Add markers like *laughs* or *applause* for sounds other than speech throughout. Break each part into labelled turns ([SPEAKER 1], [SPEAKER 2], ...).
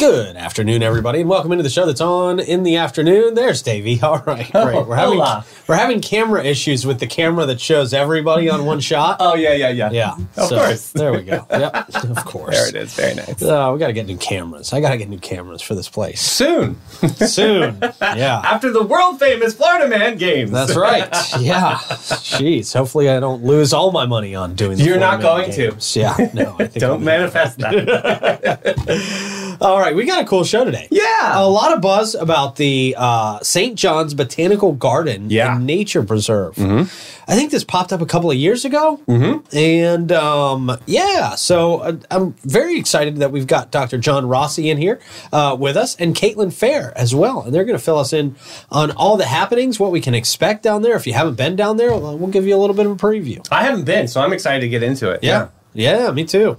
[SPEAKER 1] Good afternoon, everybody, and welcome into the show that's on in the afternoon. There's Davey. *laughs* All right, great. We're having
[SPEAKER 2] Hola.
[SPEAKER 1] we're having camera issues with the camera that shows everybody on one shot.
[SPEAKER 2] Oh yeah, yeah, yeah.
[SPEAKER 1] Yeah,
[SPEAKER 2] Of
[SPEAKER 1] so,
[SPEAKER 2] course.
[SPEAKER 1] There we go. *laughs* Yep, of course.
[SPEAKER 2] There it is. Very nice.
[SPEAKER 1] Oh, we got to get new cameras. I got to get new cameras for this place
[SPEAKER 2] Soon, *laughs*
[SPEAKER 1] soon. Yeah,
[SPEAKER 2] after the world famous Florida Man games.
[SPEAKER 1] that's right. Yeah, jeez. Hopefully, I don't lose all my money on doing.
[SPEAKER 2] You're not
[SPEAKER 1] Florida
[SPEAKER 2] going to.
[SPEAKER 1] games. Yeah, no. I think
[SPEAKER 2] Don't manifest that.
[SPEAKER 1] All right, we got a cool show today.
[SPEAKER 2] Yeah.
[SPEAKER 1] a lot of buzz about the uh, St. John's Botanical Garden
[SPEAKER 2] Yeah.
[SPEAKER 1] and Nature Preserve. I think this popped up a couple of years ago, mm-hmm. and um, yeah, so uh, I'm very excited that we've got Dr. John Rossi in here uh, with us, and Kaitlyn Fair as well, and they're going to fill us in on all the happenings, what we can expect down there. If you haven't been down there, we'll we'll give you a little bit of a preview.
[SPEAKER 2] I haven't been, so I'm excited to get into it.
[SPEAKER 1] Yeah. Yeah, me too.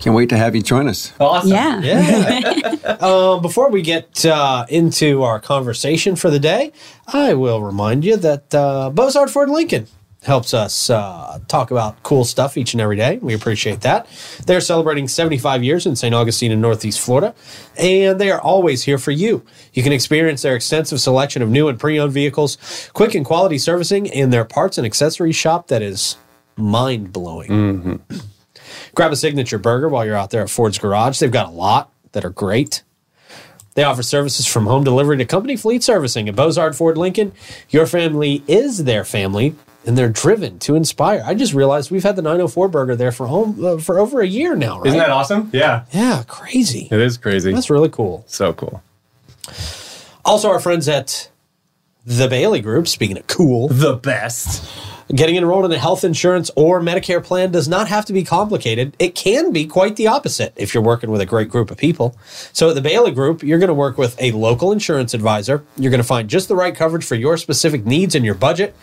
[SPEAKER 3] Can't wait to have you join us.
[SPEAKER 2] Awesome.
[SPEAKER 4] Yeah.
[SPEAKER 1] Yeah. um, *laughs* before we get uh, into our conversation for the day, I will remind you that uh, Bozard Ford Lincoln helps us uh, talk about cool stuff each and every day. We appreciate that. They're celebrating 75 years in St. Augustine in Northeast Florida, and they are always here for you. You can experience their extensive selection of new and pre owned vehicles, quick and quality servicing, and their parts and accessory shop that is mind blowing. Grab a signature burger while you're out there at Ford's Garage. They've got a lot that are great. They offer services from home delivery to company fleet servicing at Bozard Ford Lincoln. Your family is their family, and they're driven to inspire. I just realized we've had the 904 burger there for home uh, for over a year now, right?
[SPEAKER 2] Isn't that awesome? Yeah.
[SPEAKER 1] yeah, crazy.
[SPEAKER 2] It is crazy.
[SPEAKER 1] That's really cool.
[SPEAKER 2] so cool.
[SPEAKER 1] Also, our friends at the Bailey Group, speaking of cool,
[SPEAKER 2] The best.
[SPEAKER 1] Getting enrolled in a health insurance or Medicare plan does not have to be complicated. It can be quite the opposite if you're working with a great group of people. So at the Bailey Group, you're going to work with a local insurance advisor. You're going to find just the right coverage for your specific needs and your budget.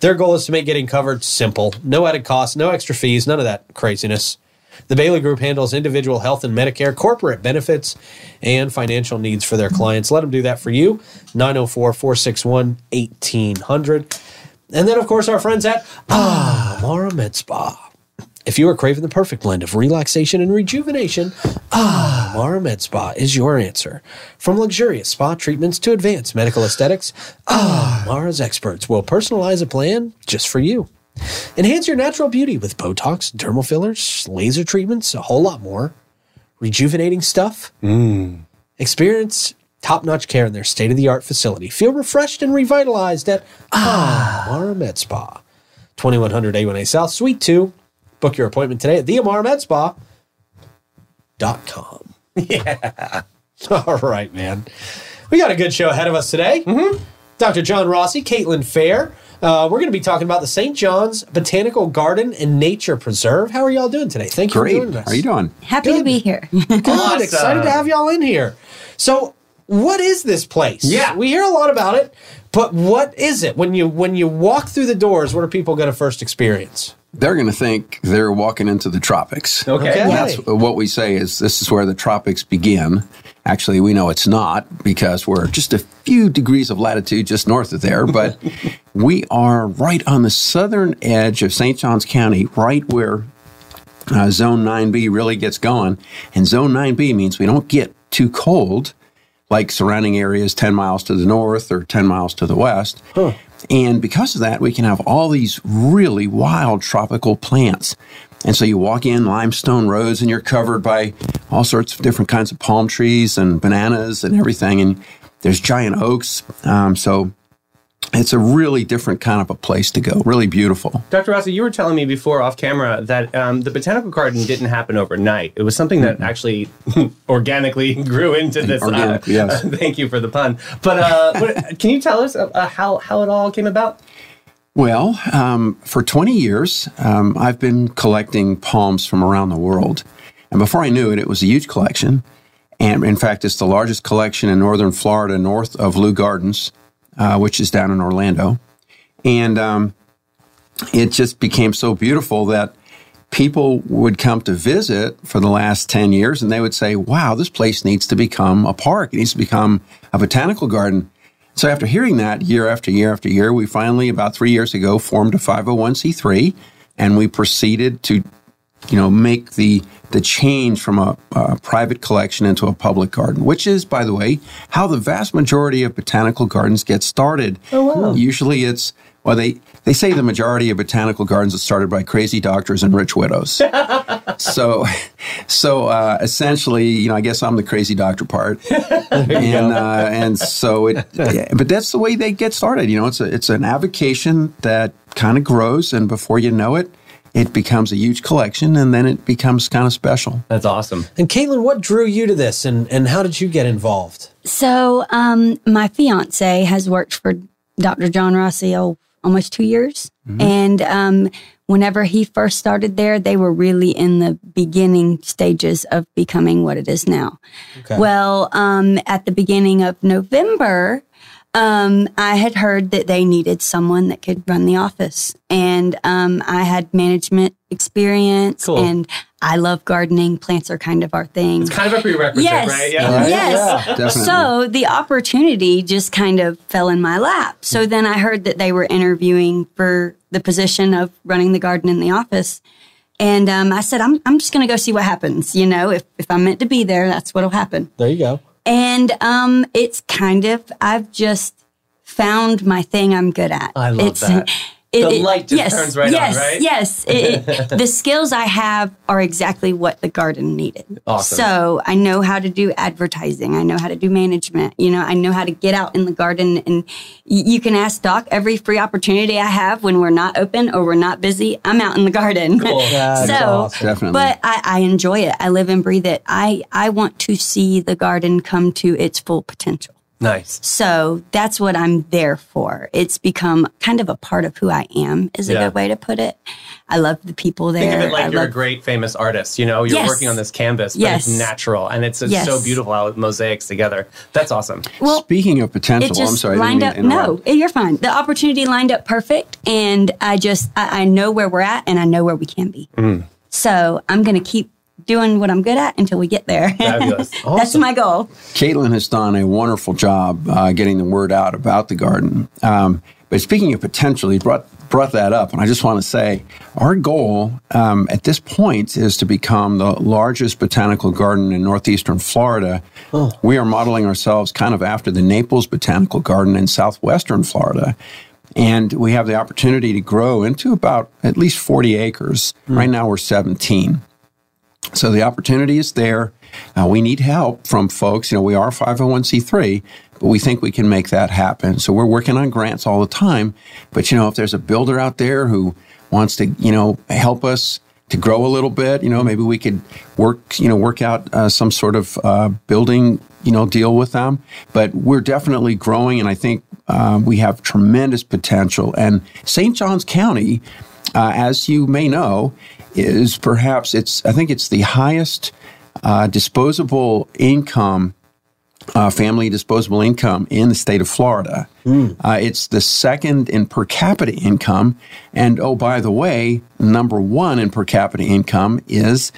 [SPEAKER 1] Their goal is to make getting covered simple. No added costs, no extra fees, none of that craziness. The Bailey Group handles individual health and Medicare, corporate benefits, and financial needs for their clients. Let them do that for you. 904 461 1800. And then, of course, our friends at Ah Mara Med Spa. If you are craving the perfect blend of relaxation and rejuvenation, Ah Mara Med Spa is your answer. From luxurious spa treatments to advanced medical aesthetics, Ah Mara's experts will personalize a plan just for you. Enhance your natural beauty with Botox, dermal fillers, laser treatments, a whole lot more. Rejuvenating stuff. Experience top notch care in their state of the art facility. Feel refreshed and revitalized at Ah Amara Med Spa. 2100 A1A South, Suite 2. Book your appointment today at theamaramedspa.com. *laughs* Yeah. *laughs* All right, man. We got a good show ahead of us today. Mm-hmm. Dr. John Rossi, Kaitlyn Fair. Uh, we're going to be talking about the St. John's Botanical Garden and Nature Preserve. How are y'all doing today? Thank you
[SPEAKER 3] Great.
[SPEAKER 1] for joining us.
[SPEAKER 3] How are you doing?
[SPEAKER 4] Happy
[SPEAKER 1] Good.
[SPEAKER 4] to be here.
[SPEAKER 1] Good.
[SPEAKER 2] Awesome.
[SPEAKER 1] Excited to have y'all in here. So, what is this place?
[SPEAKER 2] Yeah.
[SPEAKER 1] we hear a lot about it, but what is it? When you when you walk through the doors, what are people going to first experience?
[SPEAKER 3] They're going to think they're walking into the tropics.
[SPEAKER 2] Okay.
[SPEAKER 1] Okay.
[SPEAKER 3] That's what we say is this is where the tropics begin. Actually, we know it's not because we're just a few degrees of latitude just north of there, but *laughs* we are right on the southern edge of St. Johns County, right where uh, Zone 9B really gets going. And Zone 9B means we don't get too cold like surrounding areas 10 miles to the north or 10 miles to the west. And because of that, we can have all these really wild tropical plants. And so you walk in limestone roads and you're covered by all sorts of different kinds of palm trees and bananas and everything. And there's giant oaks. Um, so it's a really different kind of a place to go. Really beautiful.
[SPEAKER 2] Dr. Rossi, you were telling me before off camera that um, the botanical garden didn't happen overnight. It was something that actually *laughs* organically *laughs* grew into this. uh,
[SPEAKER 3] Organically, yes. *laughs*
[SPEAKER 2] thank you for the pun. But uh, what, can you tell us uh, uh, how, how it all came about?
[SPEAKER 3] Well, um, for 20 years, um, I've been collecting palms from around the world. And before I knew it, it was a huge collection. And in fact, it's the largest collection in northern Florida, north of Leu Gardens, uh, which is down in Orlando. And um, it just became so beautiful that people would come to visit for the last 10 years and they would say, wow, this place needs to become a park. It needs to become a botanical garden. So after hearing that year after year after year, we finally, about three years ago, formed a 501c3 and we proceeded to, you know, make the the change from a, a private collection into a public garden, which is, by the way, how the vast majority of botanical gardens get started. Oh, wow. Usually it's well, they, they say the majority of botanical gardens are started by crazy doctors and rich widows. *laughs* so, so uh, essentially, you know, I guess I'm the crazy doctor part, *laughs* and uh, and so it. Yeah, but that's the way they get started. You know, it's a it's an avocation that kind of grows, and before you know it, it becomes a huge collection, and then it becomes kind of special.
[SPEAKER 2] That's awesome.
[SPEAKER 1] And Kaitlyn, what drew you to this, and and how did you get involved?
[SPEAKER 4] So, um, my fiance has worked for Dr. John Rossi almost two years. Mm-hmm. And um, whenever he first started there, they were really in the beginning stages of becoming what it is now. Okay. Well, um, at the beginning of November, um, I had heard that they needed someone that could run the office, and um, I had management experience, cool. and I love gardening. Plants are kind of our thing.
[SPEAKER 2] It's kind of a prerequisite,
[SPEAKER 4] yes.
[SPEAKER 2] right?
[SPEAKER 4] Yeah. Right. Yes. Yeah, so the opportunity just kind of fell in my lap. So then I heard that they were interviewing for the position of running the garden in the office. And um, I said, I'm, I'm just going to go see what happens. You know, if, if I'm meant to be there, that's what'll happen.
[SPEAKER 1] There you go.
[SPEAKER 4] And um, it's kind of, I've just found my thing I'm good at.
[SPEAKER 2] I love
[SPEAKER 4] it's,
[SPEAKER 2] that. *laughs* It, the light just yes, turns right
[SPEAKER 4] yes,
[SPEAKER 2] on, right?
[SPEAKER 4] Yes, it, *laughs* the skills I have are exactly what the garden needed.
[SPEAKER 2] Awesome.
[SPEAKER 4] So I know how to do advertising. I know how to do management. You know, I know how to get out in the garden. And you can ask Doc every free opportunity I have when we're not open or we're not busy. I'm out in the garden.
[SPEAKER 2] Cool. *laughs*
[SPEAKER 4] so,
[SPEAKER 3] awesome. definitely.
[SPEAKER 4] But I, I enjoy it. I live and breathe it. I I want to see the garden come to its full potential.
[SPEAKER 2] Nice.
[SPEAKER 4] So that's what I'm there for. It's become kind of a part of who I am, is a yeah. good way to put it. I love the people there.
[SPEAKER 2] Think of it like
[SPEAKER 4] I
[SPEAKER 2] you're
[SPEAKER 4] love,
[SPEAKER 2] a great famous artist. You know, you're
[SPEAKER 4] yes.
[SPEAKER 2] working on this canvas, but
[SPEAKER 4] yes.
[SPEAKER 2] it's natural and it's, it's yes. so beautiful how it mosaics together. That's awesome.
[SPEAKER 3] Well, speaking of potential,
[SPEAKER 4] it just
[SPEAKER 3] I'm sorry.
[SPEAKER 4] Lined up. No, you're fine. The opportunity lined up perfect, and I just I, I know where we're at, and I know where we can be. Mm. So I'm going to keep doing what I'm good at until we get there.
[SPEAKER 2] Fabulous. *laughs*
[SPEAKER 4] Awesome. That's my goal.
[SPEAKER 3] Kaitlyn has done a wonderful job uh, getting the word out about the garden. Um, but speaking of potential, he brought brought that up, and I just want to say our goal um, at this point is to become the largest botanical garden in northeastern Florida. Oh. We are modeling ourselves kind of after the Naples Botanical Garden in southwestern Florida. And we have the opportunity to grow into about at least 40 acres. Mm. Right now, we're 17. So the opportunity is there. Uh, we need help from folks. You know, we are 501c3, but we think we can make that happen. So we're working on grants all the time. But, you know, if there's a builder out there who wants to, you know, help us to grow a little bit, you know, maybe we could work, you know, work out uh, some sort of uh, building, you know, deal with them. But we're definitely growing, and I think uh, we have tremendous potential. And St. Johns County, uh, as you may know, is perhaps it's I think it's the highest uh, disposable income. Uh, family disposable income in the state of Florida. Mm. Uh, it's the second in per capita income. And oh, by the way, number one in per capita income is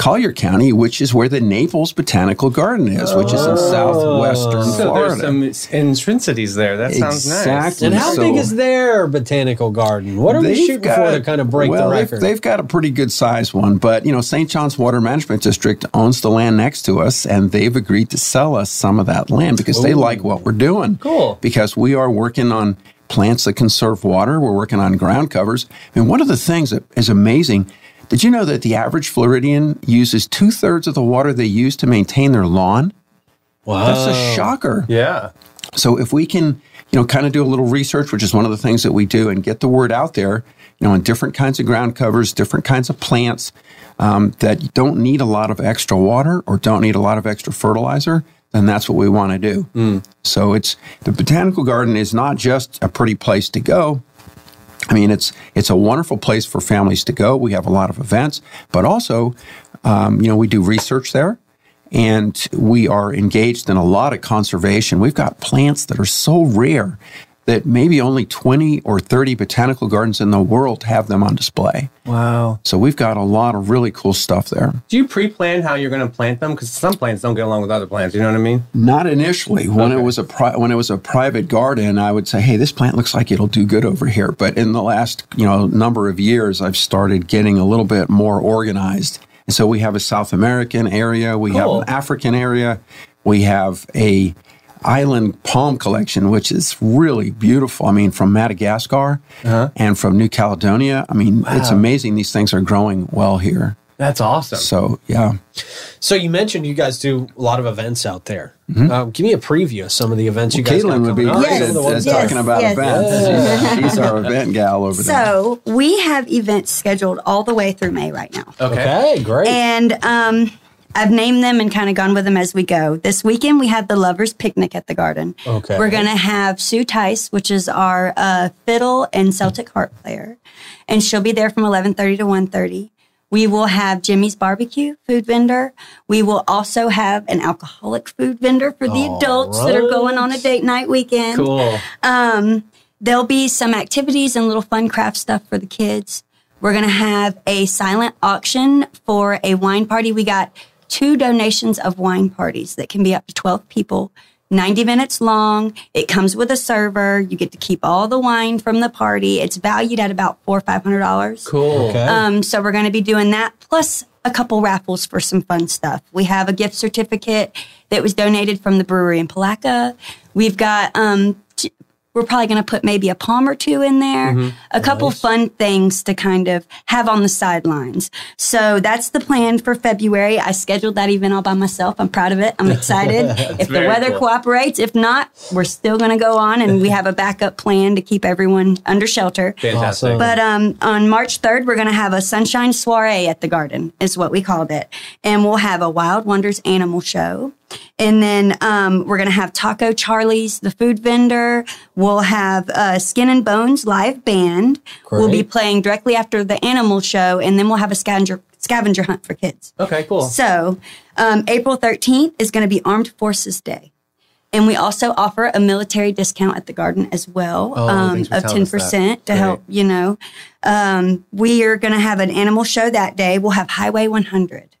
[SPEAKER 3] Collier County, which is where the Naples Botanical Garden is, which is in oh. southwestern
[SPEAKER 2] so
[SPEAKER 3] Florida.
[SPEAKER 2] There's some intrinsities there. That sounds
[SPEAKER 3] exactly.
[SPEAKER 2] nice.
[SPEAKER 1] And how
[SPEAKER 3] so
[SPEAKER 1] big is their botanical garden? What are we shooting got, for to kind of break
[SPEAKER 3] well,
[SPEAKER 1] the record?
[SPEAKER 3] They've, they've got a pretty good size one, but you know, St. John's Water Management District owns the land next to us, and they've agreed to sell us some of that land because Ooh. they like what we're doing.
[SPEAKER 2] Cool.
[SPEAKER 3] Because we are working on plants that conserve water. We're working on ground covers. And one of the things that is amazing did you know that the average Floridian uses two thirds of the water they use to maintain their lawn?
[SPEAKER 1] Wow.
[SPEAKER 3] That's a shocker.
[SPEAKER 2] Yeah.
[SPEAKER 3] So if we can, you know, kind of do a little research, which is one of the things that we do, and get the word out there, you know, on different kinds of ground covers, different kinds of plants um, that don't need a lot of extra water or don't need a lot of extra fertilizer, then that's what we want to do. Mm. So it's the botanical garden is not just a pretty place to go. I mean, it's it's a wonderful place for families to go. We have a lot of events, but also, um, you know, we do research there, and we are engaged in a lot of conservation. We've got plants that are so rare that maybe only 20 or 30 botanical gardens in the world have them on display.
[SPEAKER 1] Wow.
[SPEAKER 3] So we've got a lot of really cool stuff there.
[SPEAKER 2] Do you pre-plan how you're going to plant them? Because some plants don't get along with other plants. You know what I mean?
[SPEAKER 3] Not initially. When okay. it was a pri- when it was a private garden, I would say, "Hey, this plant looks like it'll do good over here." But in the last you know number of years, I've started getting a little bit more organized And so we have a South American area, we
[SPEAKER 2] Cool.
[SPEAKER 3] have an African area, we have a island palm collection, which is really beautiful. I mean, from Madagascar and from New Caledonia. I mean, it's amazing these things are growing well here.
[SPEAKER 2] That's awesome.
[SPEAKER 3] So yeah,
[SPEAKER 1] So you mentioned you guys do a lot of events out there. Um, give me a preview of some of the events you guys got
[SPEAKER 3] Kaitlyn would be great
[SPEAKER 4] Yes,
[SPEAKER 3] at,
[SPEAKER 1] Some of the
[SPEAKER 3] at
[SPEAKER 1] ones-
[SPEAKER 4] yes.
[SPEAKER 3] talking about
[SPEAKER 4] yes.
[SPEAKER 3] events. She's our *laughs* event gal over there.
[SPEAKER 4] So we have events scheduled all the way through May right now.
[SPEAKER 2] okay.
[SPEAKER 1] Okay, great.
[SPEAKER 4] And um, I've named them and kind of gone with them as we go. This weekend we have the Lovers Picnic at the Garden.
[SPEAKER 1] Okay.
[SPEAKER 4] We're going to have Sue Tice, which is our uh, fiddle and Celtic harp player, and she'll be there from 11:30 to 1:30. We will have Jimmy's barbecue food vendor. We will also have an alcoholic food vendor for the adults that are going on a date night weekend.
[SPEAKER 2] Cool.
[SPEAKER 4] Um, there'll be some activities and little fun craft stuff for the kids. We're going to have a silent auction for a wine party. We got two donations of wine parties that can be up to 12 people, 90 minutes long. It comes with a server. You get to keep all the wine from the party. It's valued at about four or five hundred dollars.
[SPEAKER 2] Cool.
[SPEAKER 1] Okay.
[SPEAKER 4] Um, so we're going to be doing that plus a couple raffles for some fun stuff. We have a gift certificate that was donated from the brewery in Palatka. We've got um, t- we're probably going to put maybe a palm or two in there, a couple fun things to kind of have on the sidelines. So that's the plan for February. I scheduled that event all by myself. I'm proud of it. I'm excited. *laughs* if the weather
[SPEAKER 2] cool.
[SPEAKER 4] cooperates, if not, we're still going to go on and we have a backup plan to keep everyone under shelter.
[SPEAKER 2] Fantastic.
[SPEAKER 1] Awesome.
[SPEAKER 4] But um, on March 3rd, we're going to have a sunshine soiree at the garden, is what we called it. And we'll have a Wild Wonders animal show. And then um, we're going to have Taco Charlie's, the food vendor. We'll have uh, Skin and Bones live band. We'll be playing directly after the animal show. And then we'll have a scavenger, scavenger hunt for kids.
[SPEAKER 2] okay, cool.
[SPEAKER 4] So, um, April 13th is going to be Armed Forces Day. And we also offer a military discount at the garden as well
[SPEAKER 2] Oh,
[SPEAKER 4] um, of 10% to
[SPEAKER 2] Great.
[SPEAKER 4] help, you know. Um, we are going to have an animal show that day. We'll have Highway 100,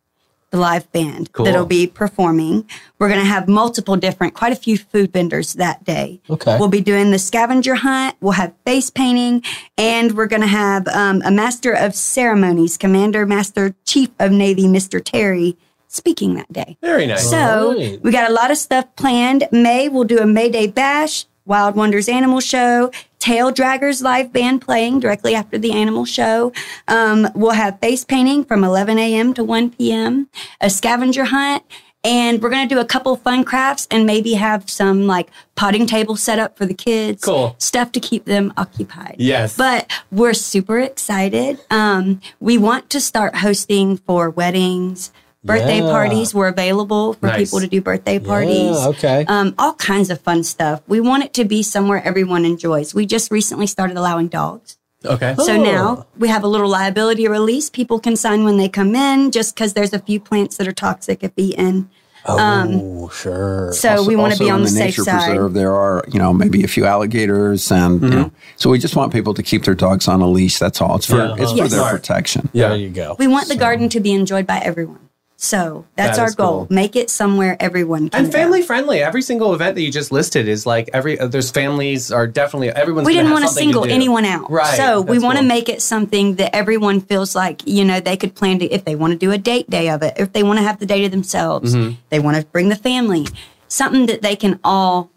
[SPEAKER 4] the live band
[SPEAKER 2] Cool.
[SPEAKER 4] that'll be performing. We're going to have multiple different, quite a few food vendors that day.
[SPEAKER 1] Okay.
[SPEAKER 4] We'll be doing the scavenger hunt. We'll have face painting, and we're going to have um, a master of ceremonies, Commander Master Chief of Navy, Mr. Terry, speaking that day.
[SPEAKER 2] Very nice.
[SPEAKER 4] So
[SPEAKER 1] Right.
[SPEAKER 4] we got a lot of stuff planned. May we'll do a May Day bash, Wild Wonders Animal Show, Tail Draggers live band playing directly after the animal show. Um, we'll have face painting from 11 a.m. to 1 p.m. A scavenger hunt. And we're going to do a couple fun crafts and maybe have some like potting table set up for the kids.
[SPEAKER 2] Cool.
[SPEAKER 4] Stuff to keep them occupied.
[SPEAKER 2] Yes.
[SPEAKER 4] But we're super excited. Um, we want to start hosting for weddings, birthday
[SPEAKER 1] Yeah.
[SPEAKER 4] parties. We're available for
[SPEAKER 2] Nice.
[SPEAKER 4] people to do birthday parties.
[SPEAKER 1] Yeah, okay.
[SPEAKER 4] Um, all kinds of fun stuff. We want it to be somewhere everyone enjoys. We just recently started allowing dogs.
[SPEAKER 2] okay.
[SPEAKER 4] So
[SPEAKER 1] Oh.
[SPEAKER 4] now we have a little liability release. People can sign when they come in just because there's a few plants that are toxic if eaten.
[SPEAKER 1] oh, sure.
[SPEAKER 4] So we want to be on
[SPEAKER 3] in
[SPEAKER 4] the, safe
[SPEAKER 3] nature
[SPEAKER 4] side.
[SPEAKER 3] preserve, there are you know maybe a few alligators, and you know, so we just want people to keep their dogs on a leash. That's all. It's for
[SPEAKER 2] Yeah.
[SPEAKER 3] it's for
[SPEAKER 4] Yes.
[SPEAKER 3] their
[SPEAKER 2] Smart.
[SPEAKER 3] protection.
[SPEAKER 1] there you go.
[SPEAKER 4] We want the garden to be enjoyed by everyone. So that's
[SPEAKER 2] That
[SPEAKER 4] our goal.
[SPEAKER 2] cool.
[SPEAKER 4] Make it somewhere everyone can
[SPEAKER 2] and
[SPEAKER 4] go.
[SPEAKER 2] family friendly. Every single event that you just listed is like every. Uh, there's families are definitely everyone's.
[SPEAKER 4] we didn't want to single anyone out.
[SPEAKER 2] Right.
[SPEAKER 4] So we want to
[SPEAKER 2] cool.
[SPEAKER 4] make it something that everyone feels like, you know, they could plan to, if they want to do a date day of it, if they want to have the day to themselves,
[SPEAKER 2] Mm-hmm.
[SPEAKER 4] they want to bring the family, something that they can all,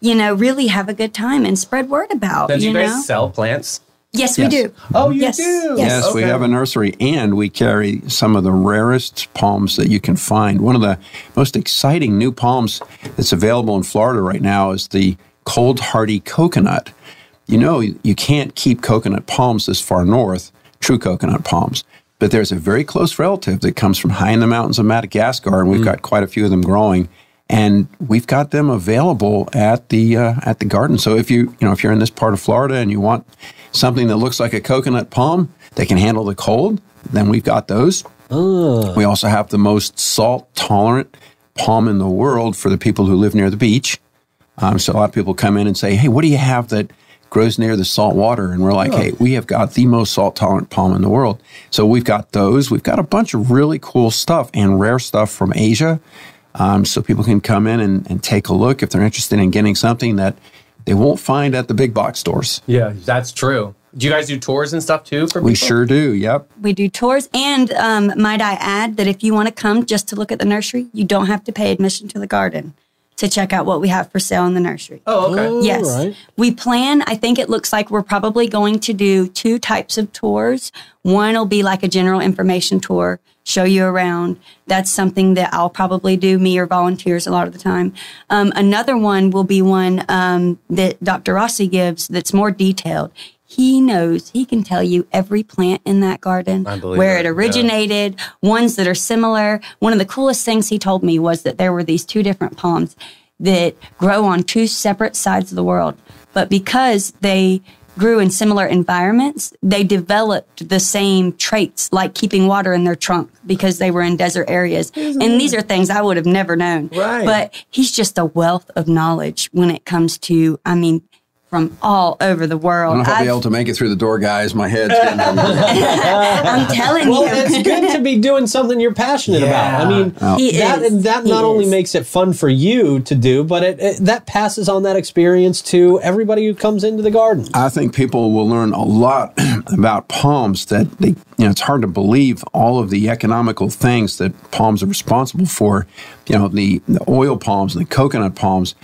[SPEAKER 4] you know, really have a good time and spread word about.
[SPEAKER 2] Now, do you,
[SPEAKER 4] you
[SPEAKER 2] guys
[SPEAKER 4] know?
[SPEAKER 2] sell plants?
[SPEAKER 4] Yes,
[SPEAKER 3] Yes.
[SPEAKER 4] we do.
[SPEAKER 2] Oh, you
[SPEAKER 4] Yes.
[SPEAKER 2] do.
[SPEAKER 4] Yes.
[SPEAKER 3] Yes, we have a nursery and we carry some of the rarest palms that you can find. One of the most exciting new palms that's available in Florida right now is the cold hardy coconut. You know, you can't keep coconut palms this far north, true coconut palms. But there's a very close relative that comes from high in the mountains of Madagascar, and we've mm. got quite a few of them growing. And we've got them available at the uh, at the garden. So if you you know if you're in this part of Florida and you want something that looks like a coconut palm that can handle the cold, then we've got those. We also have the most salt tolerant palm in the world for the people who live near the beach. Um, so a lot of people come in and say, "Hey, what do you have that grows near the salt water?" And we're like, "Hey, we have got the most salt tolerant palm in the world." So we've got those. We've got a bunch of really cool stuff and rare stuff from Asia. Um, so people can come in and, and take a look if they're interested in getting something that they won't find at the big box stores.
[SPEAKER 2] Yeah, that's true. Do you guys do tours and stuff too for
[SPEAKER 3] We
[SPEAKER 2] people?
[SPEAKER 3] sure do. Yep.
[SPEAKER 4] We do tours, and um, might I add that if you want to come just to look at the nursery, you don't have to pay admission to the garden to check out what we have for sale in the nursery.
[SPEAKER 2] Oh, okay.
[SPEAKER 1] Oh,
[SPEAKER 4] Yes.
[SPEAKER 1] right.
[SPEAKER 4] We plan, I think it looks like we're probably going to do two types of tours. One will be like a general information tour, show you around. That's something that I'll probably do, me or volunteers a lot of the time. Um, another one will be one um, that Dr. Rossi gives that's more detailed. He knows, he can tell you every plant in that garden, where
[SPEAKER 2] it,
[SPEAKER 4] it
[SPEAKER 2] yeah.
[SPEAKER 4] originated, ones that are similar. One of the coolest things he told me was that there were these two different palms that grow on two separate sides of the world. But because they grew in similar environments, they developed the same traits, like keeping water in their trunk because they were in desert areas. And these are things I would have never known.
[SPEAKER 2] Right.
[SPEAKER 4] But he's just a wealth of knowledge when it comes to, I mean, from all over the
[SPEAKER 3] I
[SPEAKER 4] world.
[SPEAKER 3] don't know if I'll be
[SPEAKER 4] I've-
[SPEAKER 3] able to make it through the door, guys. My head's getting *laughs*
[SPEAKER 4] I'm telling
[SPEAKER 1] Well,
[SPEAKER 4] you.
[SPEAKER 1] it's good to be doing something you're passionate about. I mean,
[SPEAKER 4] He
[SPEAKER 1] that
[SPEAKER 4] is.
[SPEAKER 1] that
[SPEAKER 4] He
[SPEAKER 1] not only
[SPEAKER 4] is.
[SPEAKER 1] makes it fun for you to do, but it, it that passes on that experience to everybody who comes into the garden.
[SPEAKER 3] I think people will learn a lot *clears throat* about palms that they, you know, it's hard to believe all of the economical things that palms are responsible for. You know, the, the oil palms and the coconut palms.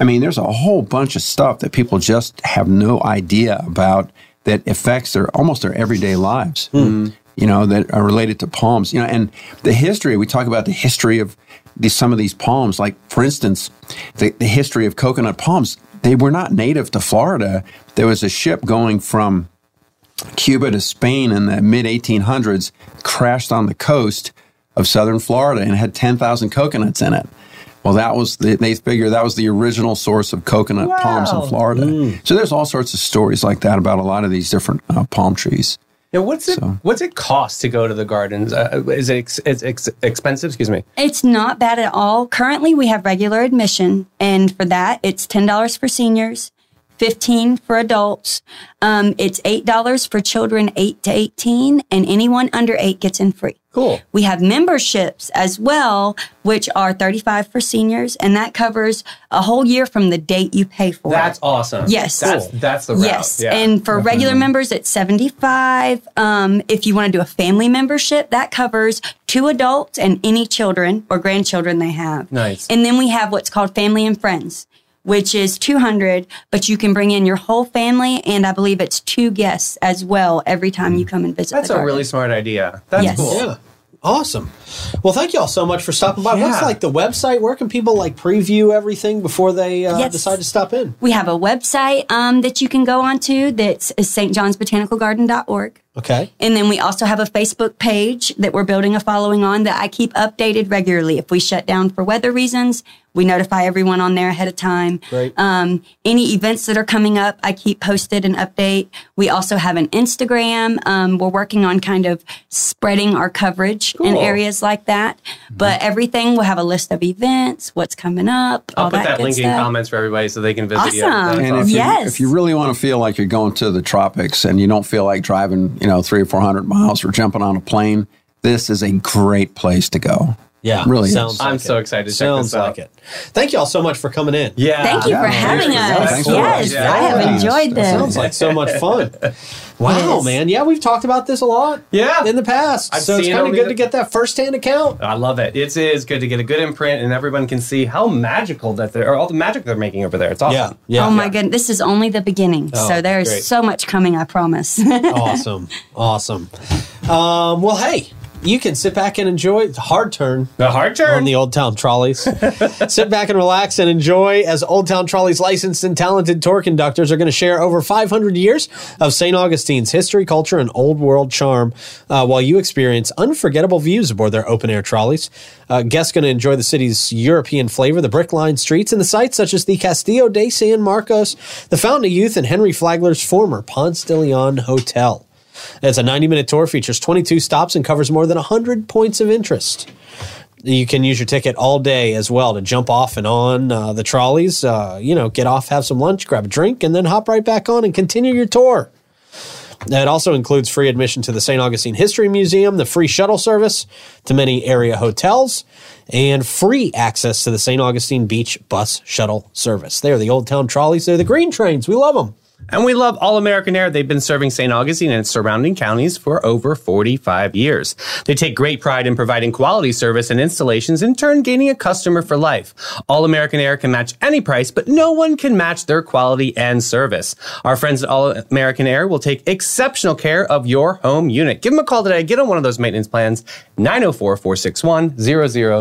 [SPEAKER 3] I mean, there's a whole bunch of stuff that people just have no idea about that affects their almost their everyday lives. Hmm. You know, that are related to palms. You know, and the history. We talk about the history of these, some of these palms. Like, for instance, the, the history of coconut palms. They were not native to Florida. There was a ship going from Cuba to Spain in the mid 1800s, crashed on the coast of southern Florida and had 10,000 coconuts in it. Well, that was the, they figure that was the original source of coconut palms in
[SPEAKER 2] Wow.
[SPEAKER 3] Florida. So there's all sorts of stories like that about a lot of these different uh, palm trees.
[SPEAKER 2] Now, what's it?
[SPEAKER 3] So-
[SPEAKER 2] What's it cost to go to the gardens? Uh, is it ex- it's ex- expensive? Excuse me.
[SPEAKER 4] It's not bad at all. Currently, we have regular admission, and for that, it's ten dollars for seniors, fifteen for adults. Um, it's eight dollars for children eight to eighteen, and anyone under eight gets in free.
[SPEAKER 2] Cool.
[SPEAKER 4] We have memberships as well, which are thirty-five for seniors, and that covers a whole year from the date you pay for
[SPEAKER 2] That's
[SPEAKER 4] it.
[SPEAKER 2] awesome.
[SPEAKER 4] Yes.
[SPEAKER 2] That's
[SPEAKER 4] Cool.
[SPEAKER 2] that's the route.
[SPEAKER 4] Yes,
[SPEAKER 2] Yeah.
[SPEAKER 4] and for regular members, it's seventy-five. Um, if you want to do a family membership, that covers two adults and any children or grandchildren they have.
[SPEAKER 2] Nice.
[SPEAKER 4] And then we have what's called family and friends, which is two hundred, but you can bring in your whole family, and I believe it's two guests as well every time you come and visit.
[SPEAKER 2] that's
[SPEAKER 4] the
[SPEAKER 2] a
[SPEAKER 4] garden.
[SPEAKER 2] really smart idea. That's
[SPEAKER 4] Yes.
[SPEAKER 2] cool.
[SPEAKER 1] Yeah. Awesome. Well, thank you all so much for stopping by. What's like the website? Where can people like preview everything before they uh,
[SPEAKER 4] Yes.
[SPEAKER 1] decide to stop in?
[SPEAKER 4] We have a website um, that you can go onto that's stjohnsbotanicalgarden.org.
[SPEAKER 1] Okay.
[SPEAKER 4] And then we also have a Facebook page that we're building a following on that I keep updated regularly. If we shut down for weather reasons, we notify everyone on there ahead of time.
[SPEAKER 1] Great.
[SPEAKER 4] Um, any events that are coming up, I keep posted and update. We also have an Instagram. Um, we're working on kind of spreading our coverage in areas like that. But everything will have a list of events, what's coming up,
[SPEAKER 2] I'll
[SPEAKER 4] all
[SPEAKER 2] put
[SPEAKER 4] that,
[SPEAKER 2] that
[SPEAKER 4] good
[SPEAKER 2] link in comments for everybody so they can visit you.
[SPEAKER 4] Awesome.
[SPEAKER 2] That's
[SPEAKER 3] And
[SPEAKER 2] awesome.
[SPEAKER 3] if you,
[SPEAKER 4] Yes.
[SPEAKER 3] if you really want to feel like you're going to the tropics and you don't feel like driving, you know, three or four hundred miles or jumping on a plane, this is a great place to go.
[SPEAKER 1] Yeah.
[SPEAKER 3] Really is.
[SPEAKER 1] Sounds
[SPEAKER 2] I'm
[SPEAKER 1] like
[SPEAKER 2] so
[SPEAKER 1] it.
[SPEAKER 2] excited to check
[SPEAKER 1] Sounds
[SPEAKER 2] this out.
[SPEAKER 1] like it. Thank you all so much for coming in.
[SPEAKER 2] Yeah.
[SPEAKER 4] Thank you
[SPEAKER 3] Yeah,
[SPEAKER 4] for having
[SPEAKER 3] for-
[SPEAKER 4] us.
[SPEAKER 3] thanks for
[SPEAKER 4] yes,
[SPEAKER 3] watching.
[SPEAKER 4] I have enjoyed this.
[SPEAKER 1] Sounds like so much fun. *laughs* Wow,
[SPEAKER 4] Yes.
[SPEAKER 1] man. Yeah, we've talked about this a lot.
[SPEAKER 2] Yeah.
[SPEAKER 1] In the past.
[SPEAKER 2] I've
[SPEAKER 1] so it's kind of good
[SPEAKER 2] the-
[SPEAKER 1] to get that firsthand account.
[SPEAKER 2] I love it. It is good to get a good imprint, and everyone can see how magical that they're, or all the magic they're making over there. It's awesome.
[SPEAKER 1] Yeah.
[SPEAKER 4] oh my goodness, this is only the beginning.
[SPEAKER 1] Oh,
[SPEAKER 4] so there's
[SPEAKER 1] great.
[SPEAKER 4] so much coming, I promise. *laughs*
[SPEAKER 1] awesome. Awesome. Um, well, hey, you can sit back and enjoy. A hard turn.
[SPEAKER 2] The hard turn.
[SPEAKER 1] on the Old Town Trolleys. *laughs* Sit back and relax and enjoy as Old Town Trolleys licensed and talented tour conductors are going to share over 500 years of St. Augustine's history, culture, and old world charm uh, while you experience unforgettable views aboard their open air trolleys. Uh, guests going to enjoy the city's European flavor, the brick lined streets, and the sights such as the Castillo de San Marcos, the Fountain of Youth, and Henry Flagler's former Ponce de Leon Hotel. It's a 90 minute tour, features 22 stops, and covers more than 100 points of interest. You can use your ticket all day as well to jump off and on uh, the trolleys. Uh, you know, get off, have some lunch, grab a drink, and then hop right back on and continue your tour. It also includes free admission to the St. Augustine History Museum, the free shuttle service to many area hotels, and free access to the St. Augustine Beach bus shuttle service. They're the Old Town Trolleys. They're the green trains. We love them.
[SPEAKER 2] And we love All American Air. They've been serving St. Augustine and its surrounding counties for over 45 years. They take great pride in providing quality service and installations, in turn, gaining a customer for life. All American Air can match any price, but no one can match their quality and service. Our friends at All American Air will take exceptional care of your home unit. Give them a call today. Get on one of those maintenance plans. 904 461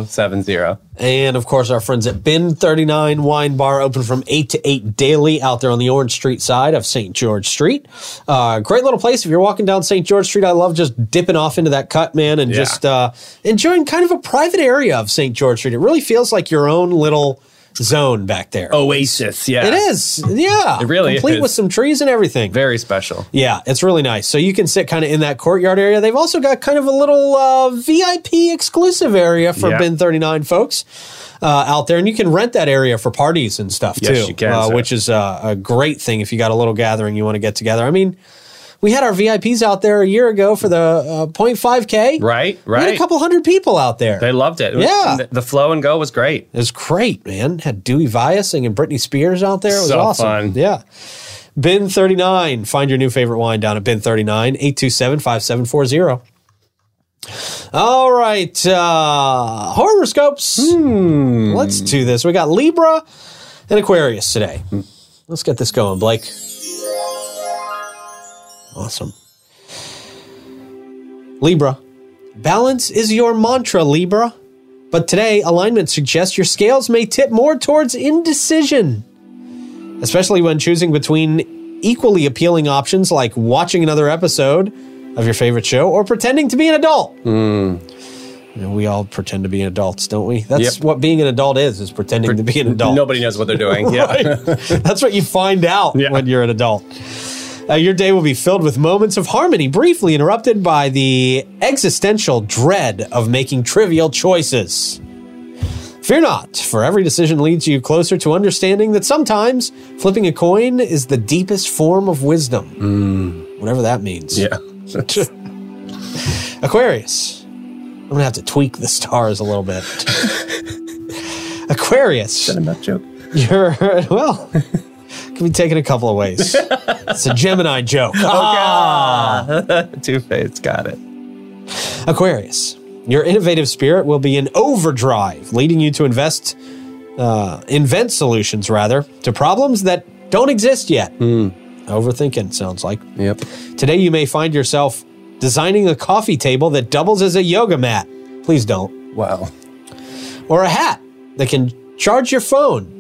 [SPEAKER 2] 0070.
[SPEAKER 1] And of course, our friends at Bin 39 Wine Bar open from 8 to 8 daily out there on the Orange Street side of St. George Street. Uh, great little place. If you're walking down St. George Street, I love just dipping off into that cut, man, and
[SPEAKER 2] Yeah.
[SPEAKER 1] just uh, enjoying kind of a private area of St. George Street. It really feels like your own little zone back there.
[SPEAKER 2] Oasis, yeah.
[SPEAKER 1] It is. Yeah.
[SPEAKER 2] It really
[SPEAKER 1] Complete
[SPEAKER 2] is.
[SPEAKER 1] with some trees and everything.
[SPEAKER 2] Very special.
[SPEAKER 1] Yeah, it's really nice. So you can sit kind of in that courtyard area. They've also got kind of a little uh, VIP exclusive area for
[SPEAKER 2] Yeah.
[SPEAKER 1] Bin 39 folks uh, out there. And you can rent that area for parties and stuff
[SPEAKER 2] Yes,
[SPEAKER 1] too,
[SPEAKER 2] you can,
[SPEAKER 1] uh, which is uh, a great thing if you got a little gathering you want to get together. I mean, we had our VIPs out there a year ago for the uh, 0.5K.
[SPEAKER 2] Right, right.
[SPEAKER 1] We had a couple hundred people out there.
[SPEAKER 2] They loved it. It was-
[SPEAKER 1] Yeah.
[SPEAKER 2] The, the flow and go was great.
[SPEAKER 1] It was great, man. Had Dewey Via singing Britney Spears out there. It was
[SPEAKER 2] So
[SPEAKER 1] awesome.
[SPEAKER 2] fun.
[SPEAKER 1] Yeah. Bin 39. Find your new favorite wine down at Bin 39, 827 5740. All right. Uh, horoscopes.
[SPEAKER 2] Hmm.
[SPEAKER 1] Let's do this. We got Libra and Aquarius today. Let's get this going, Blake. Awesome. Libra. Balance is your mantra, Libra. But today, alignment suggests your scales may tip more towards indecision, especially when choosing between equally appealing options like watching another episode of your favorite show or pretending to be an adult. You know, we all pretend to be adults, don't we? That's
[SPEAKER 2] Yep.
[SPEAKER 1] what being an adult is, is pretending to be an adult.
[SPEAKER 2] Nobody knows what they're doing. *laughs* Yeah.
[SPEAKER 1] That's what you find out
[SPEAKER 2] Yeah.
[SPEAKER 1] when you're an adult. Uh, your day will be filled with moments of harmony, briefly interrupted by the existential dread of making trivial choices. Fear not, for every decision leads you closer to understanding that sometimes flipping a coin is the deepest form of wisdom. Whatever that means.
[SPEAKER 2] yeah. *laughs*
[SPEAKER 1] Aquarius. I'm going to have to tweak the stars a little bit. *laughs* Aquarius.
[SPEAKER 2] Enough joke.
[SPEAKER 1] You're *laughs* well. Can be taken a couple of ways. It's a Gemini joke. *laughs* *laughs*
[SPEAKER 2] Two faced. Got it.
[SPEAKER 1] Aquarius, your innovative spirit will be in overdrive, leading you to invest, uh, invent solutions rather to problems that don't exist yet. Overthinking sounds like.
[SPEAKER 2] Yep.
[SPEAKER 1] Today, you may find yourself designing a coffee table that doubles as a yoga mat. Please don't.
[SPEAKER 2] Wow.
[SPEAKER 1] Or a hat that can charge your phone.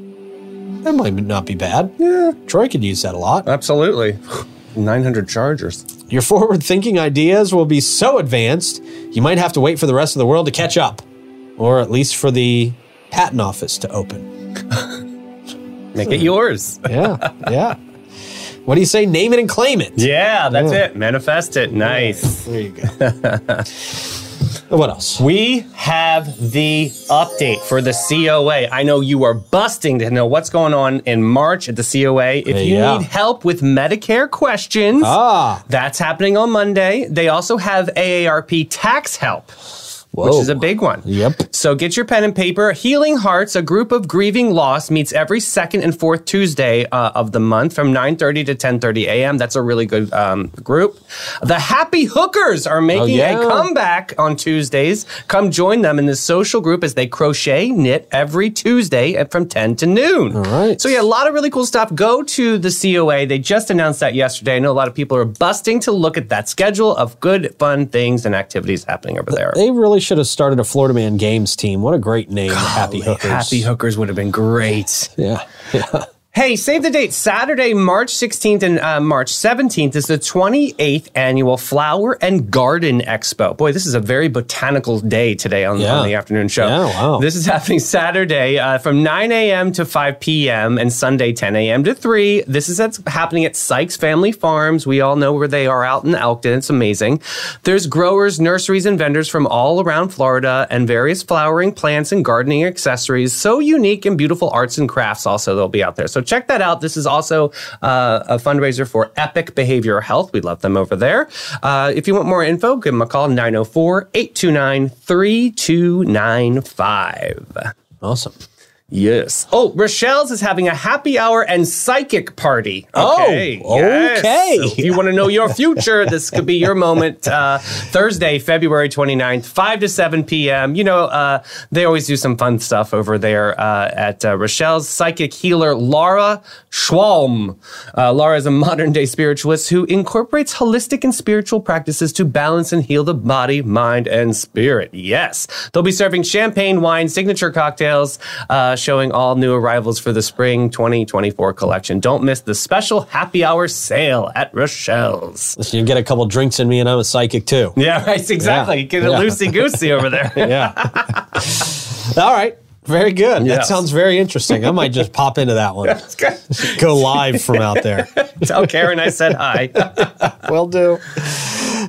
[SPEAKER 1] That might not be bad.
[SPEAKER 2] Yeah.
[SPEAKER 1] Troy could use that a lot.
[SPEAKER 2] Absolutely. *sighs* 900 chargers.
[SPEAKER 1] Your forward thinking ideas will be so advanced, you might have to wait for the rest of the world to catch up, or at least for the patent office to open. *laughs*
[SPEAKER 2] Make it yours. *laughs*
[SPEAKER 1] Yeah, yeah. What do you say? Name it and claim it.
[SPEAKER 2] Yeah, that's
[SPEAKER 1] Yeah.
[SPEAKER 2] it. Manifest it. Nice.
[SPEAKER 1] There you go. *laughs* what else?
[SPEAKER 2] We have the update for the COA. I know you are busting to know what's going on in March at the COA. If you
[SPEAKER 1] Yeah.
[SPEAKER 2] need help with Medicare questions,
[SPEAKER 1] Ah,
[SPEAKER 2] that's happening on Monday. They also have AARP tax help. Which is a big one.
[SPEAKER 1] Yep.
[SPEAKER 2] So get your pen and paper. Healing Hearts, a group of grieving loss, meets every second and fourth Tuesday uh, of the month from 9.30 to 10.30 a.m. That's a really good um, group. The Happy Hookers are making
[SPEAKER 1] yeah.
[SPEAKER 2] a comeback on Tuesdays. Come join them in this social group as they crochet, knit every Tuesday at from 10 to noon. All
[SPEAKER 1] right.
[SPEAKER 2] So yeah, a lot of really cool stuff. Go to the COA. They just announced that yesterday. I know a lot of people are busting to look at that schedule of good, fun things and activities happening over there.
[SPEAKER 1] they really should have started a Florida Man Games team. What a great name, Happy Hookers.
[SPEAKER 2] Happy Hookers would have been great.
[SPEAKER 1] Yeah, *laughs* yeah.
[SPEAKER 2] Hey, save the date. Saturday, March 16th and uh, March 17th is the 28th annual Flower and Garden Expo. Boy, this is a very botanical day today on,
[SPEAKER 1] Yeah.
[SPEAKER 2] on the afternoon show.
[SPEAKER 1] Yeah, wow.
[SPEAKER 2] This is *laughs* happening Saturday uh, from 9 a.m. to 5 p.m. and Sunday 10 a.m. to 3. This is at, happening at Sykes Family Farms. We all know where they are out in Elkton. It's amazing. There's growers, nurseries, and vendors from all around Florida and various flowering plants and gardening accessories. So unique and beautiful arts and crafts also they'll be out there. So check that out. This is also uh, a fundraiser for Epic Behavioral Health. We love them over there. Uh, if you want more info, give them a call 904 829 3295.
[SPEAKER 1] Awesome.
[SPEAKER 2] Yes. Oh, Rochelle's is having a happy hour and psychic party.
[SPEAKER 1] Oh,
[SPEAKER 2] Okay. yes.
[SPEAKER 1] okay.
[SPEAKER 2] So if you want to know your future, this could be your moment. Uh, Thursday, February 29th, 5 to 7 p.m. You know, uh, they always do some fun stuff over there uh, at uh, Rochelle's. Psychic healer Laura Schwalm. Uh, Laura is a modern day spiritualist who incorporates holistic and spiritual practices to balance and heal the body, mind, and spirit. Yes. They'll be serving champagne, wine, signature cocktails, uh, showing all new arrivals for the spring 2024 collection. Don't miss the special happy hour sale at Rochelle's.
[SPEAKER 1] Listen, you get a couple drinks in me, and I'm a psychic too. *laughs*
[SPEAKER 2] Yeah, right. Exactly.
[SPEAKER 1] Yeah.
[SPEAKER 2] Get a
[SPEAKER 1] Yeah.
[SPEAKER 2] loosey goosey over there. *laughs*
[SPEAKER 1] Yeah. *laughs* All right. Very good. That sounds very interesting. I might just pop into that one. Go live from out there.
[SPEAKER 2] Tell Karen I said hi.
[SPEAKER 1] Will do.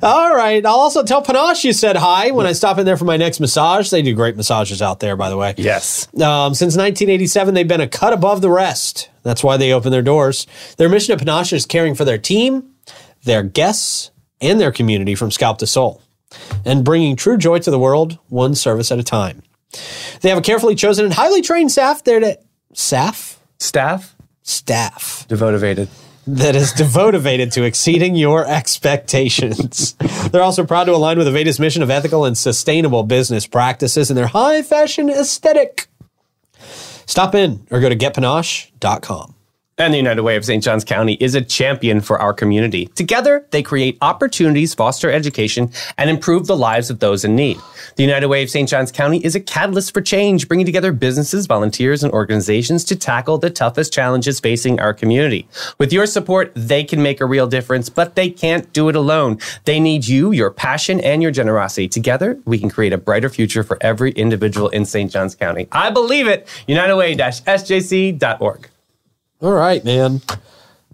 [SPEAKER 1] All right. I'll also tell Panache you said hi when I stop in there for my next massage. They do great massages out there, by the way.
[SPEAKER 2] yes.
[SPEAKER 1] Um, since 1987, they've been a cut above the rest. That's why they open their doors. Their mission at Panache is caring for their team, their guests, and their community from scalp to soul, and bringing true joy to the world, one service at a time. They have a carefully chosen and highly trained staff there to staff
[SPEAKER 2] Staff?
[SPEAKER 1] staff
[SPEAKER 2] Devotivated.
[SPEAKER 1] That is devoted to exceeding your expectations. They're also proud to align with Aveda's mission of ethical and sustainable business practices and their high fashion aesthetic. Stop in or go to getpanache.com.
[SPEAKER 2] And the United Way of St. Johns County is a champion for our community. Together, they create opportunities, foster education, and improve the lives of those in need. The United Way of St. Johns County is a catalyst for change, bringing together businesses, volunteers, and organizations to tackle the toughest challenges facing our community. With your support, they can make a real difference, but they can't do it alone. They need you, your passion, and your generosity. Together, we can create a brighter future for every individual in St. Johns County. I believe it. UnitedWay-SJC.org.
[SPEAKER 1] All right, man.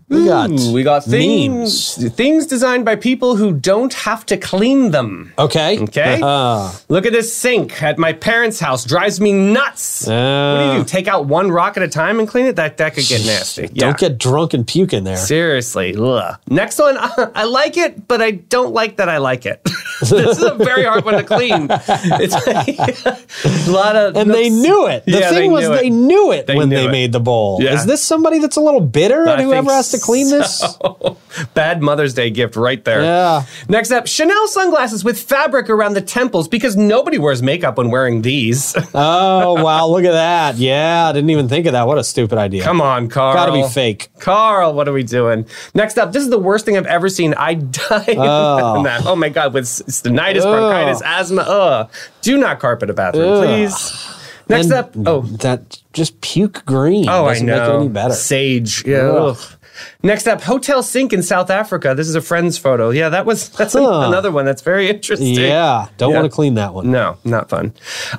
[SPEAKER 1] We got
[SPEAKER 2] Ooh, we got things
[SPEAKER 1] memes.
[SPEAKER 2] things designed by people who don't have to clean them.
[SPEAKER 1] Okay.
[SPEAKER 2] Okay.
[SPEAKER 1] Uh,
[SPEAKER 2] Look at this sink at my parents' house. Drives me nuts. what do
[SPEAKER 1] Uh.
[SPEAKER 2] you do? Take out one rock at a time and clean it? That that could get nasty. Yeah.
[SPEAKER 1] Don't get drunk and puke in there.
[SPEAKER 2] Seriously. Ugh. Next one, *laughs* I like it, but I don't like that I like it. *laughs* this is a very hard one to clean. It's *laughs* a lot of
[SPEAKER 1] And they knew it. The
[SPEAKER 2] Yeah, they
[SPEAKER 1] thing was,
[SPEAKER 2] knew it.
[SPEAKER 1] they knew it
[SPEAKER 2] They
[SPEAKER 1] when
[SPEAKER 2] knew
[SPEAKER 1] they
[SPEAKER 2] it.
[SPEAKER 1] made the bowl.
[SPEAKER 2] Yeah.
[SPEAKER 1] Is this somebody that's a little bitter at whoever has to clean this? *laughs*
[SPEAKER 2] Bad Mother's Day gift right there.
[SPEAKER 1] Yeah.
[SPEAKER 2] Next up, Chanel sunglasses with fabric around the temples because nobody wears makeup when wearing these. *laughs*
[SPEAKER 1] Oh, wow. Look at that. Yeah. I didn't even think of that. What a stupid idea.
[SPEAKER 2] Come on, Carl.
[SPEAKER 1] Gotta be fake.
[SPEAKER 2] Carl, what are we doing? Next up, this is the worst thing I've ever seen. I *laughs* died
[SPEAKER 1] Oh.
[SPEAKER 2] that. Oh my God, with stenitis, bronchitis, asthma. Ugh. Do not carpet a bathroom,
[SPEAKER 1] Ugh.
[SPEAKER 2] please. Next
[SPEAKER 1] And
[SPEAKER 2] up, oh,
[SPEAKER 1] That just puke green.
[SPEAKER 2] Oh,
[SPEAKER 1] doesn't
[SPEAKER 2] I know.
[SPEAKER 1] make it any better.
[SPEAKER 2] Sage. Yeah.
[SPEAKER 1] Ugh.
[SPEAKER 2] Ugh. Next up, hotel sink in South Africa. This is a friend's photo. Yeah, that was that's an- another one that's very interesting.
[SPEAKER 1] Yeah. Don't
[SPEAKER 2] Yeah.
[SPEAKER 1] want to clean that one.
[SPEAKER 2] No, not fun.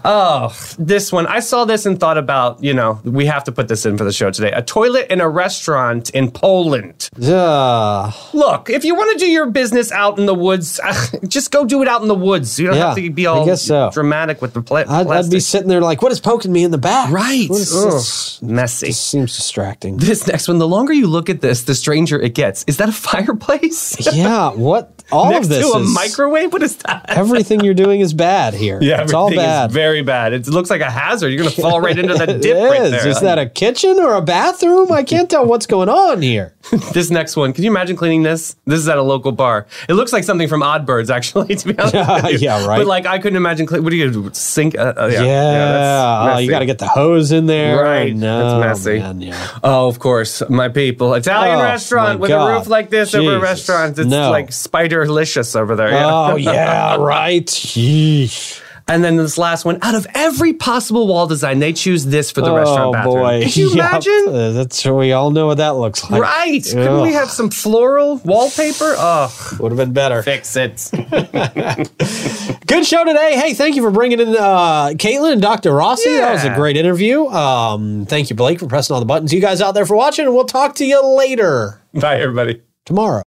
[SPEAKER 2] Oh, this one. I saw this and thought about, you know, we have to put this in for the show today. A toilet in a restaurant in Poland.
[SPEAKER 1] Yeah.
[SPEAKER 2] Look, if you want to do your business out in the woods, *laughs* just go do it out in the woods. You don't have to be all
[SPEAKER 1] so.
[SPEAKER 2] dramatic with the pla-
[SPEAKER 1] I'd, I'd be sitting there like, what is poking me in the back?
[SPEAKER 2] right.
[SPEAKER 1] What is
[SPEAKER 2] Ugh, messy.
[SPEAKER 1] Seems distracting.
[SPEAKER 2] This next one, the longer you look at this, the stranger it gets. Is that a *laughs* fireplace?
[SPEAKER 1] yeah. What? All
[SPEAKER 2] Next
[SPEAKER 1] of this
[SPEAKER 2] to a microwave? What is that?
[SPEAKER 1] everything you're doing is bad here. *laughs*
[SPEAKER 2] Yeah,
[SPEAKER 1] it's all
[SPEAKER 2] everything is
[SPEAKER 1] bad.
[SPEAKER 2] very bad. It looks like a hazard. You're going to fall right into
[SPEAKER 1] that *laughs*
[SPEAKER 2] dip right
[SPEAKER 1] is.
[SPEAKER 2] there.
[SPEAKER 1] Is that a kitchen or a bathroom? I can't tell what's going on here. *laughs*
[SPEAKER 2] this next one? Can you imagine cleaning this? This is at a local bar. It looks like something from Oddbirds, actually. To be honest, with you.
[SPEAKER 1] Yeah, right.
[SPEAKER 2] But like, I couldn't imagine. Cle- what do you do? Sink? Uh, uh,
[SPEAKER 1] Yeah.
[SPEAKER 2] yeah, that's
[SPEAKER 1] oh, you got to get the hose in there.
[SPEAKER 2] Right.
[SPEAKER 1] No,
[SPEAKER 2] That's messy.
[SPEAKER 1] man, yeah.
[SPEAKER 2] Oh, of course, my people. Italian
[SPEAKER 1] Oh,
[SPEAKER 2] restaurant
[SPEAKER 1] my
[SPEAKER 2] with
[SPEAKER 1] God.
[SPEAKER 2] a roof like this over a
[SPEAKER 1] Jesus.
[SPEAKER 2] restaurant. It's
[SPEAKER 1] No.
[SPEAKER 2] like spider-licious over there. yeah.
[SPEAKER 1] Oh, *laughs* yeah, right. Yeesh.
[SPEAKER 2] And then this last one, out of every possible wall design, they choose this for the
[SPEAKER 1] oh,
[SPEAKER 2] restaurant bathroom.
[SPEAKER 1] boy.
[SPEAKER 2] Could you *laughs*
[SPEAKER 1] Yep.
[SPEAKER 2] imagine?
[SPEAKER 1] Uh, That's we all know what that looks like.
[SPEAKER 2] Right. Couldn't we have some floral wallpaper? Oh,
[SPEAKER 1] Would have been better.
[SPEAKER 2] fix it. *laughs*
[SPEAKER 1] Good show today. Hey, thank you for bringing in uh, Kaitlyn and Dr. Rossi. That was a great interview. Um, thank you, Blake, for pressing all the buttons. You guys out there for watching, and we'll talk to you later
[SPEAKER 2] Bye, everybody.
[SPEAKER 1] tomorrow.